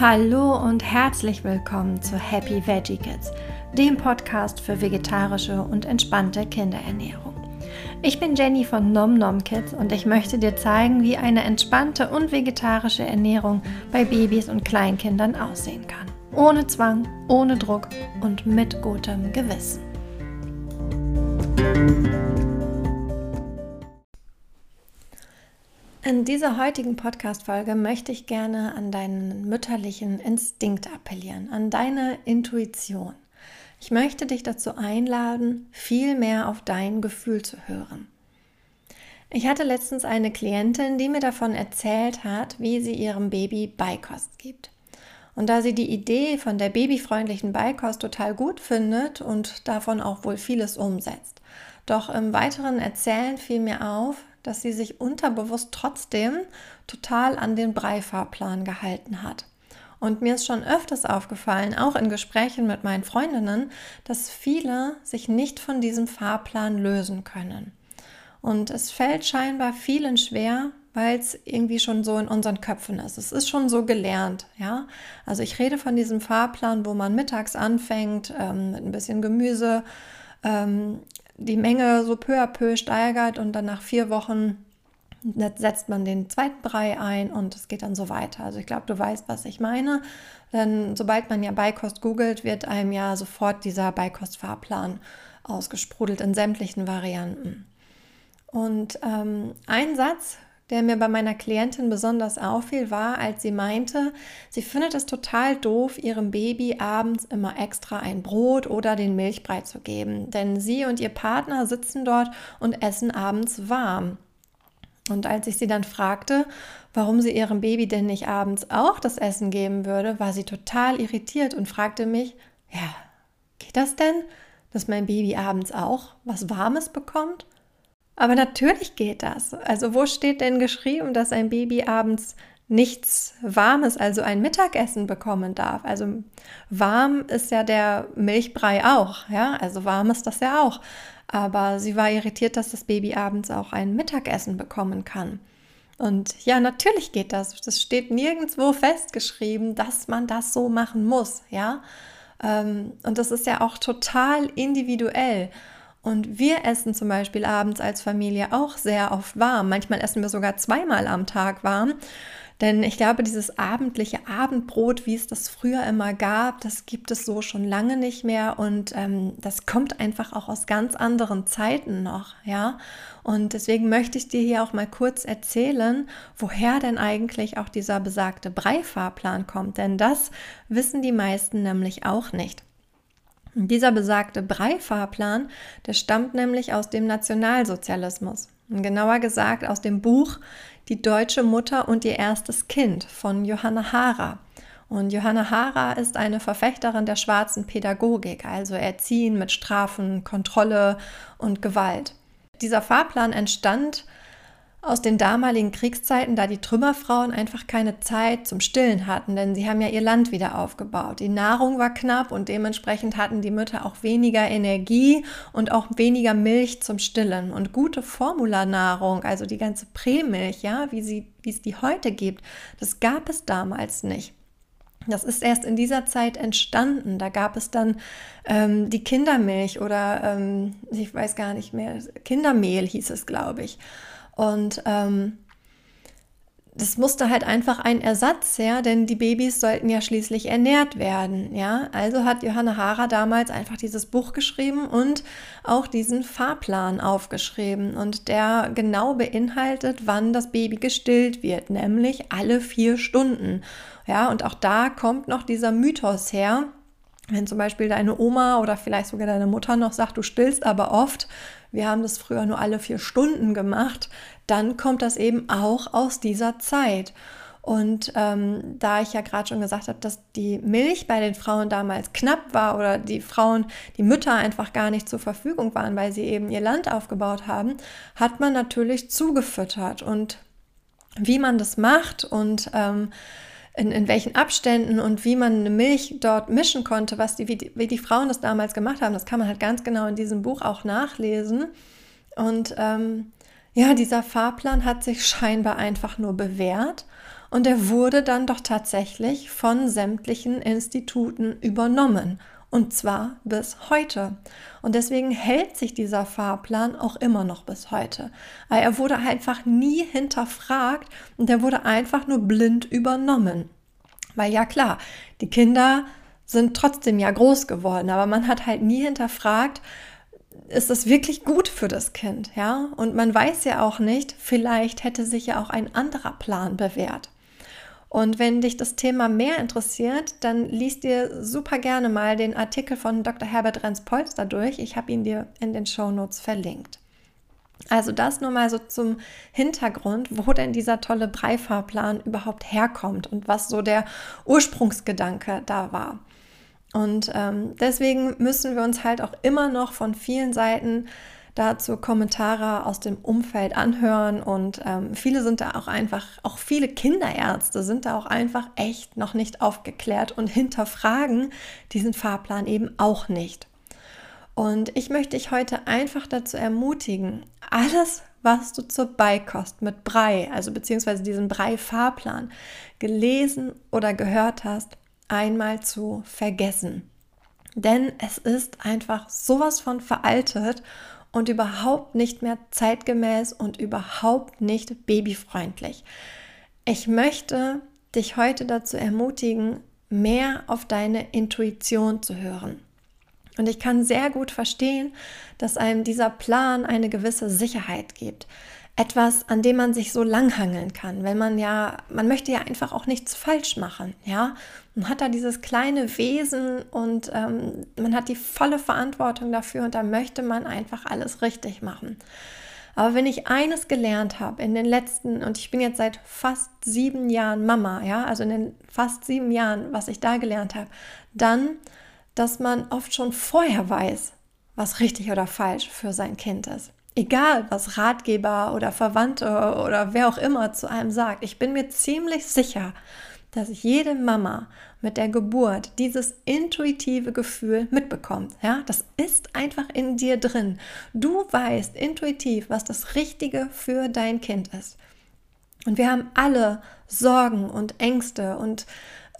Hallo und herzlich willkommen zu Happy Veggie Kids, dem Podcast für vegetarische und entspannte Kinderernährung. Ich bin Jenny von Nom Nom Kids und ich möchte dir zeigen, wie eine entspannte und vegetarische Ernährung bei Babys und Kleinkindern aussehen kann. Ohne Zwang, ohne Druck und mit gutem Gewissen. In dieser heutigen Podcast-Folge möchte ich gerne an deinen mütterlichen Instinkt appellieren, an deine Intuition. Ich möchte dich dazu einladen, viel mehr auf dein Gefühl zu hören. Ich hatte letztens eine Klientin, die mir davon erzählt hat, wie sie ihrem Baby Beikost gibt. Und da sie die Idee von der babyfreundlichen Beikost total gut findet und davon auch wohl vieles umsetzt. Doch im weiteren Erzählen fiel mir auf, dass sie sich unterbewusst trotzdem total an den Breifahrplan gehalten hat. Und mir ist schon öfters aufgefallen, auch in Gesprächen mit meinen Freundinnen, dass viele sich nicht von diesem Fahrplan lösen können. Und es fällt scheinbar vielen schwer, weil es irgendwie schon so in unseren Köpfen ist. Es ist schon so gelernt, ja. Also ich rede von diesem Fahrplan, wo man mittags anfängt ähm, mit ein bisschen Gemüse, ähm, die Menge so peu à peu steigert und dann nach vier Wochen setzt man den zweiten Brei ein und es geht dann so weiter. Also ich glaube, du weißt, was ich meine. Denn sobald man ja Beikost googelt, wird einem ja sofort dieser Beikost-Fahrplan ausgesprudelt in sämtlichen Varianten. Und ähm, ein Satz, der mir bei meiner Klientin besonders auffiel, war, als sie meinte, sie findet es total doof, ihrem Baby abends immer extra ein Brot oder den Milchbrei zu geben. Denn sie und ihr Partner sitzen dort und essen abends warm. Und als ich sie dann fragte, warum sie ihrem Baby denn nicht abends auch das Essen geben würde, war sie total irritiert und fragte mich, ja, geht das denn, dass mein Baby abends auch was Warmes bekommt? Aber natürlich geht das. Also wo steht denn geschrieben, dass ein Baby abends nichts Warmes, also ein Mittagessen bekommen darf? Also warm ist ja der Milchbrei auch, ja, also warm ist das ja auch. Aber sie war irritiert, dass das Baby abends auch ein Mittagessen bekommen kann. Und ja, natürlich geht das. Das steht nirgendwo festgeschrieben, dass man das so machen muss, ja. Ähm, und das ist ja auch total individuell. Und wir essen zum Beispiel abends als Familie auch sehr oft warm. Manchmal essen wir sogar zweimal am Tag warm. Denn ich glaube, dieses abendliche Abendbrot, wie es das früher immer gab, das gibt es so schon lange nicht mehr. Und ähm, das kommt einfach auch aus ganz anderen Zeiten noch, ja. Und deswegen möchte ich dir hier auch mal kurz erzählen, woher denn eigentlich auch dieser besagte Breifahrplan kommt. Denn das wissen die meisten nämlich auch nicht. Dieser besagte Brei-Fahrplan, der stammt nämlich aus dem Nationalsozialismus. Genauer gesagt aus dem Buch Die deutsche Mutter und ihr erstes Kind von Johanna Hara. Und Johanna Hara ist eine Verfechterin der schwarzen Pädagogik, also Erziehen mit Strafen, Kontrolle und Gewalt. Dieser Fahrplan entstand aus den damaligen Kriegszeiten, da die Trümmerfrauen einfach keine Zeit zum Stillen hatten, denn sie haben ja ihr Land wieder aufgebaut. Die Nahrung war knapp und dementsprechend hatten die Mütter auch weniger Energie und auch weniger Milch zum Stillen. Und gute Formularnahrung, also die ganze Prämilch, ja, wie, sie, wie es die heute gibt, das gab es damals nicht. Das ist erst in dieser Zeit entstanden. Da gab es dann ähm, die Kindermilch oder ähm, ich weiß gar nicht mehr, Kindermehl hieß es, glaube ich. Und ähm, das musste halt einfach ein Ersatz her, denn die Babys sollten ja schließlich ernährt werden, ja. Also hat Johanna Hara damals einfach dieses Buch geschrieben und auch diesen Fahrplan aufgeschrieben und der genau beinhaltet, wann das Baby gestillt wird, nämlich alle vier Stunden, ja. Und auch da kommt noch dieser Mythos her, wenn zum Beispiel deine Oma oder vielleicht sogar deine Mutter noch sagt, du stillst aber oft, wir haben das früher nur alle vier Stunden gemacht, dann kommt das eben auch aus dieser Zeit. Und ähm, da ich ja gerade schon gesagt habe, dass die Milch bei den Frauen damals knapp war oder die Frauen, die Mütter einfach gar nicht zur Verfügung waren, weil sie eben ihr Land aufgebaut haben, hat man natürlich zugefüttert. Und wie man das macht und ähm, in, in welchen Abständen und wie man eine Milch dort mischen konnte, was die, wie, die, wie die Frauen das damals gemacht haben, das kann man halt ganz genau in diesem Buch auch nachlesen. Und ähm, ja, dieser Fahrplan hat sich scheinbar einfach nur bewährt und er wurde dann doch tatsächlich von sämtlichen Instituten übernommen. Und zwar bis heute. Und deswegen hält sich dieser Fahrplan auch immer noch bis heute. Er wurde einfach nie hinterfragt und er wurde einfach nur blind übernommen. Weil ja klar, die Kinder sind trotzdem ja groß geworden, aber man hat halt nie hinterfragt, ist das wirklich gut für das Kind, ja? Und man weiß ja auch nicht, vielleicht hätte sich ja auch ein anderer Plan bewährt. Und wenn dich das Thema mehr interessiert, dann liest dir super gerne mal den Artikel von Dr. Herbert Renz-Polster durch. Ich habe ihn dir in den Show Notes verlinkt. Also das nur mal so zum Hintergrund, wo denn dieser tolle Breifahrplan überhaupt herkommt und was so der Ursprungsgedanke da war. Und ähm, deswegen müssen wir uns halt auch immer noch von vielen Seiten dazu Kommentare aus dem Umfeld anhören und ähm, viele sind da auch einfach, auch viele Kinderärzte sind da auch einfach echt noch nicht aufgeklärt und hinterfragen diesen Fahrplan eben auch nicht. Und ich möchte dich heute einfach dazu ermutigen, alles, was du zur Beikost mit Brei, also beziehungsweise diesen Brei-Fahrplan gelesen oder gehört hast, einmal zu vergessen. Denn es ist einfach sowas von veraltet und überhaupt nicht mehr zeitgemäß und überhaupt nicht babyfreundlich. Ich möchte dich heute dazu ermutigen, mehr auf deine Intuition zu hören. Und ich kann sehr gut verstehen, dass einem dieser Plan eine gewisse Sicherheit gibt etwas, an dem man sich so langhangeln kann, wenn man ja, man möchte ja einfach auch nichts falsch machen, ja. Man hat da dieses kleine Wesen und ähm, man hat die volle Verantwortung dafür und da möchte man einfach alles richtig machen. Aber wenn ich eines gelernt habe in den letzten, und ich bin jetzt seit fast sieben Jahren Mama, ja, also in den fast sieben Jahren, was ich da gelernt habe, dann, dass man oft schon vorher weiß, was richtig oder falsch für sein Kind ist egal was Ratgeber oder Verwandte oder wer auch immer zu einem sagt, ich bin mir ziemlich sicher, dass jede Mama mit der Geburt dieses intuitive Gefühl mitbekommt. Ja, das ist einfach in dir drin. Du weißt intuitiv, was das Richtige für dein Kind ist. Und wir haben alle Sorgen und Ängste und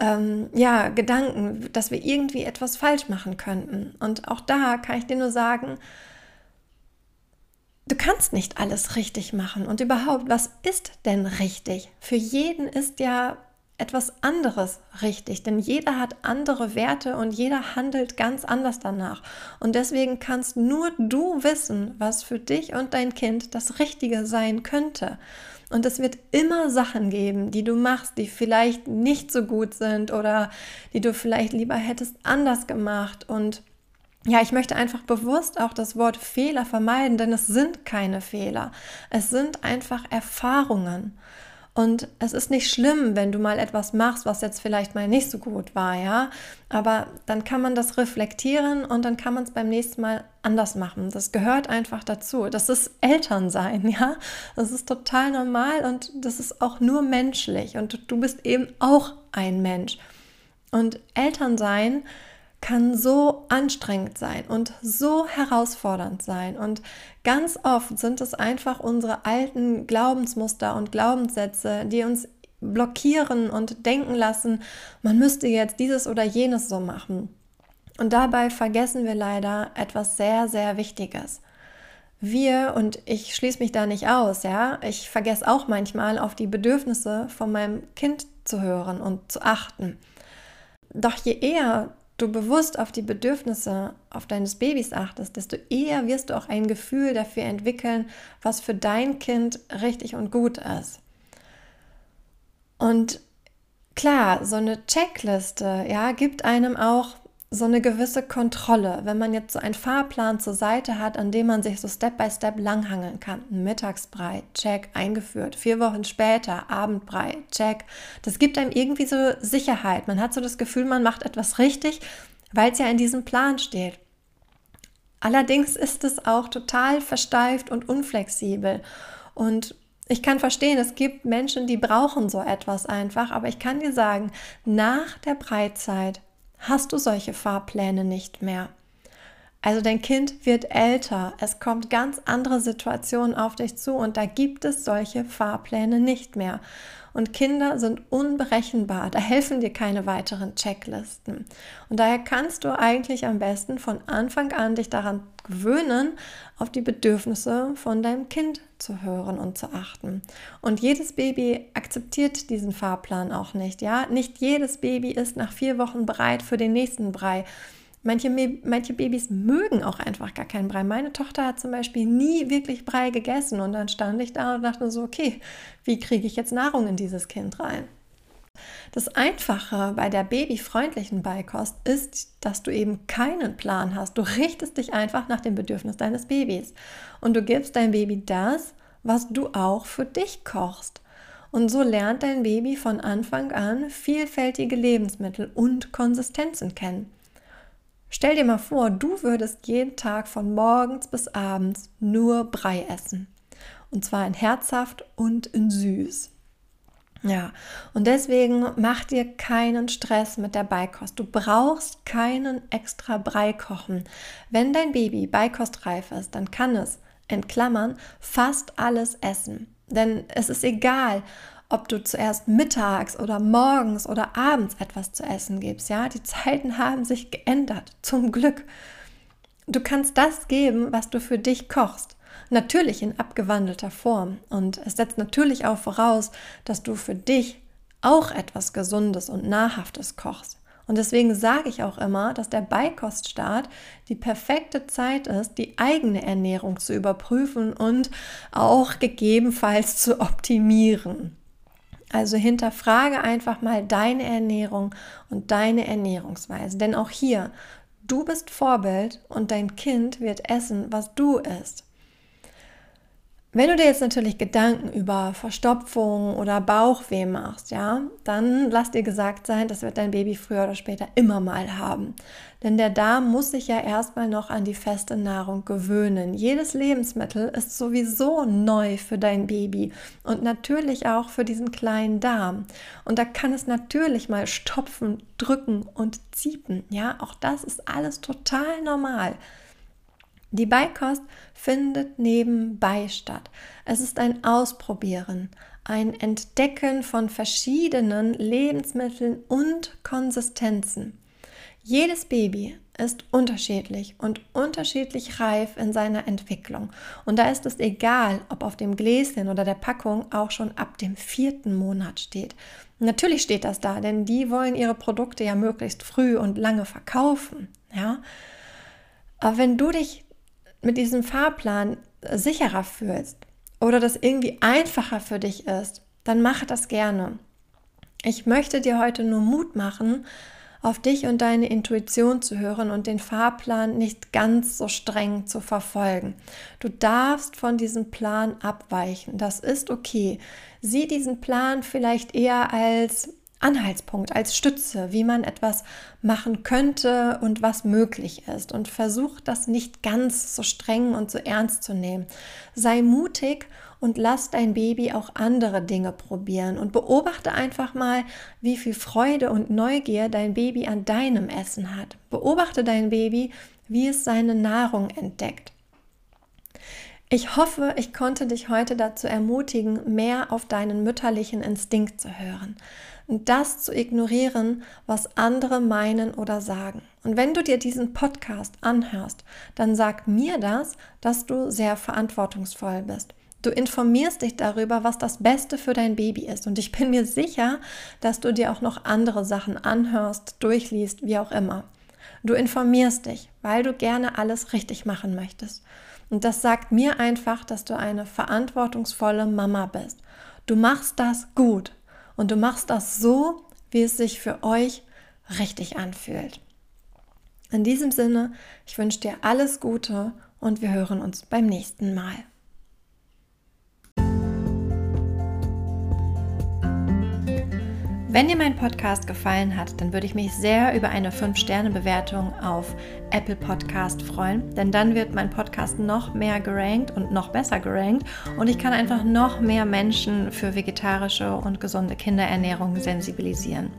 ähm, ja, Gedanken, dass wir irgendwie etwas falsch machen könnten. Und auch da kann ich dir nur sagen, Du kannst nicht alles richtig machen. Und überhaupt, was ist denn richtig? Für jeden ist ja etwas anderes richtig, denn jeder hat andere Werte und jeder handelt ganz anders danach. Und deswegen kannst nur du wissen, was für dich und dein Kind das Richtige sein könnte. Und es wird immer Sachen geben, die du machst, die vielleicht nicht so gut sind oder die du vielleicht lieber hättest anders gemacht. Und ja, ich möchte einfach bewusst auch das Wort Fehler vermeiden, denn es sind keine Fehler. Es sind einfach Erfahrungen. Und es ist nicht schlimm, wenn du mal etwas machst, was jetzt vielleicht mal nicht so gut war, ja. Aber dann kann man das reflektieren und dann kann man es beim nächsten Mal anders machen. Das gehört einfach dazu. Das ist Elternsein, ja. Das ist total normal und das ist auch nur menschlich. Und du bist eben auch ein Mensch. Und Elternsein kann so anstrengend sein und so herausfordernd sein. Und ganz oft sind es einfach unsere alten Glaubensmuster und Glaubenssätze, die uns blockieren und denken lassen, man müsste jetzt dieses oder jenes so machen. Und dabei vergessen wir leider etwas sehr, sehr Wichtiges. Wir, und ich schließe mich da nicht aus, ja, ich vergesse auch manchmal auf die Bedürfnisse von meinem Kind zu hören und zu achten. Doch je eher du bewusst auf die Bedürfnisse auf deines Babys achtest, desto eher wirst du auch ein Gefühl dafür entwickeln, was für dein Kind richtig und gut ist. Und klar, so eine Checkliste, ja, gibt einem auch so eine gewisse Kontrolle, wenn man jetzt so einen Fahrplan zur Seite hat, an dem man sich so Step by Step langhangeln kann. Mittagsbrei, check, eingeführt. Vier Wochen später, Abendbrei, check. Das gibt einem irgendwie so Sicherheit. Man hat so das Gefühl, man macht etwas richtig, weil es ja in diesem Plan steht. Allerdings ist es auch total versteift und unflexibel. Und ich kann verstehen, es gibt Menschen, die brauchen so etwas einfach, aber ich kann dir sagen, nach der Breitzeit hast du solche Fahrpläne nicht mehr. Also dein Kind wird älter, es kommt ganz andere Situationen auf dich zu und da gibt es solche Fahrpläne nicht mehr. Und Kinder sind unberechenbar, da helfen dir keine weiteren Checklisten. Und daher kannst du eigentlich am besten von Anfang an dich daran gewöhnen, auf die Bedürfnisse von deinem Kind zu hören und zu achten. Und jedes Baby akzeptiert diesen Fahrplan auch nicht, ja? Nicht jedes Baby ist nach vier Wochen bereit für den nächsten Brei. Manche, manche Babys mögen auch einfach gar keinen Brei. Meine Tochter hat zum Beispiel nie wirklich Brei gegessen und dann stand ich da und dachte so, okay, wie kriege ich jetzt Nahrung in dieses Kind rein? Das Einfache bei der babyfreundlichen Beikost ist, dass du eben keinen Plan hast. Du richtest dich einfach nach dem Bedürfnis deines Babys und du gibst deinem Baby das, was du auch für dich kochst. Und so lernt dein Baby von Anfang an vielfältige Lebensmittel und Konsistenzen kennen. Stell dir mal vor, du würdest jeden Tag von morgens bis abends nur Brei essen. Und zwar in herzhaft und in süß. Ja, und deswegen mach dir keinen Stress mit der Beikost. Du brauchst keinen extra Brei kochen. Wenn dein Baby beikostreif ist, dann kann es, in Klammern, fast alles essen. Denn es ist egal, ob du zuerst mittags oder morgens oder abends etwas zu essen gibst. Ja, die Zeiten haben sich geändert, zum Glück. Du kannst das geben, was du für dich kochst. Natürlich in abgewandelter Form. Und es setzt natürlich auch voraus, dass du für dich auch etwas Gesundes und Nahrhaftes kochst. Und deswegen sage ich auch immer, dass der Beikoststart die perfekte Zeit ist, die eigene Ernährung zu überprüfen und auch gegebenenfalls zu optimieren. Also hinterfrage einfach mal deine Ernährung und deine Ernährungsweise. Denn auch hier, du bist Vorbild und dein Kind wird essen, was du isst. Wenn du dir jetzt natürlich Gedanken über Verstopfung oder Bauchweh machst, ja, dann lass dir gesagt sein, das wird dein Baby früher oder später immer mal haben. Denn der Darm muss sich ja erstmal noch an die feste Nahrung gewöhnen. Jedes Lebensmittel ist sowieso neu für dein Baby und natürlich auch für diesen kleinen Darm. Und da kann es natürlich mal stopfen, drücken und ziepen. Ja, auch das ist alles total normal. Die Beikost findet nebenbei statt. Es ist ein Ausprobieren, ein Entdecken von verschiedenen Lebensmitteln und Konsistenzen. Jedes Baby ist unterschiedlich und unterschiedlich reif in seiner Entwicklung. Und da ist es egal, ob auf dem Gläschen oder der Packung auch schon ab dem vierten Monat steht. Natürlich steht das da, denn die wollen ihre Produkte ja möglichst früh und lange verkaufen. Ja? Aber wenn du dich mit diesem Fahrplan sicherer fühlst oder das irgendwie einfacher für dich ist, dann mach das gerne. Ich möchte dir heute nur Mut machen, auf dich und deine Intuition zu hören und den Fahrplan nicht ganz so streng zu verfolgen. Du darfst von diesem Plan abweichen. Das ist okay. Sieh diesen Plan vielleicht eher als Anhaltspunkt, als Stütze, wie man etwas machen könnte und was möglich ist. Und versuch das nicht ganz so streng und so ernst zu nehmen. Sei mutig und lass dein Baby auch andere Dinge probieren und beobachte einfach mal, wie viel Freude und Neugier dein Baby an deinem Essen hat. Beobachte dein Baby, wie es seine Nahrung entdeckt. Ich hoffe, ich konnte dich heute dazu ermutigen, mehr auf deinen mütterlichen Instinkt zu hören und das zu ignorieren, was andere meinen oder sagen. Und wenn du dir diesen Podcast anhörst, dann sag mir das, dass du sehr verantwortungsvoll bist. Du informierst dich darüber, was das Beste für dein Baby ist. Und ich bin mir sicher, dass du dir auch noch andere Sachen anhörst, durchliest, wie auch immer. Du informierst dich, weil du gerne alles richtig machen möchtest. Und das sagt mir einfach, dass du eine verantwortungsvolle Mama bist. Du machst das gut und du machst das so, wie es sich für euch richtig anfühlt. In diesem Sinne, ich wünsche dir alles Gute und wir hören uns beim nächsten Mal. Wenn dir mein Podcast gefallen hat, dann würde ich mich sehr über eine 5-Sterne-Bewertung auf Apple Podcast freuen, denn dann wird mein Podcast noch mehr gerankt und noch besser gerankt und ich kann einfach noch mehr Menschen für vegetarische und gesunde Kinderernährung sensibilisieren.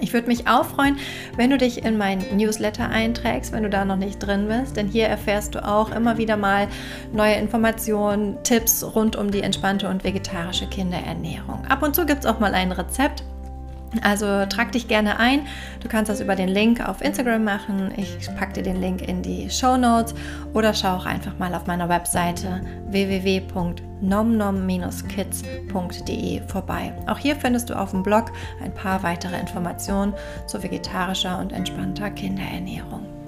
Ich würde mich auch freuen, wenn du dich in mein Newsletter einträgst, wenn du da noch nicht drin bist, denn hier erfährst du auch immer wieder mal neue Informationen, Tipps rund um die entspannte und vegetarische Kinderernährung. Ab und zu gibt es auch mal ein Rezept. Also trag dich gerne ein. Du kannst das über den Link auf Instagram machen. Ich packe dir den Link in die Show Notes oder schau auch einfach mal auf meiner Webseite www.nomnom-kids.de vorbei. Auch hier findest du auf dem Blog ein paar weitere Informationen zu vegetarischer und entspannter Kinderernährung.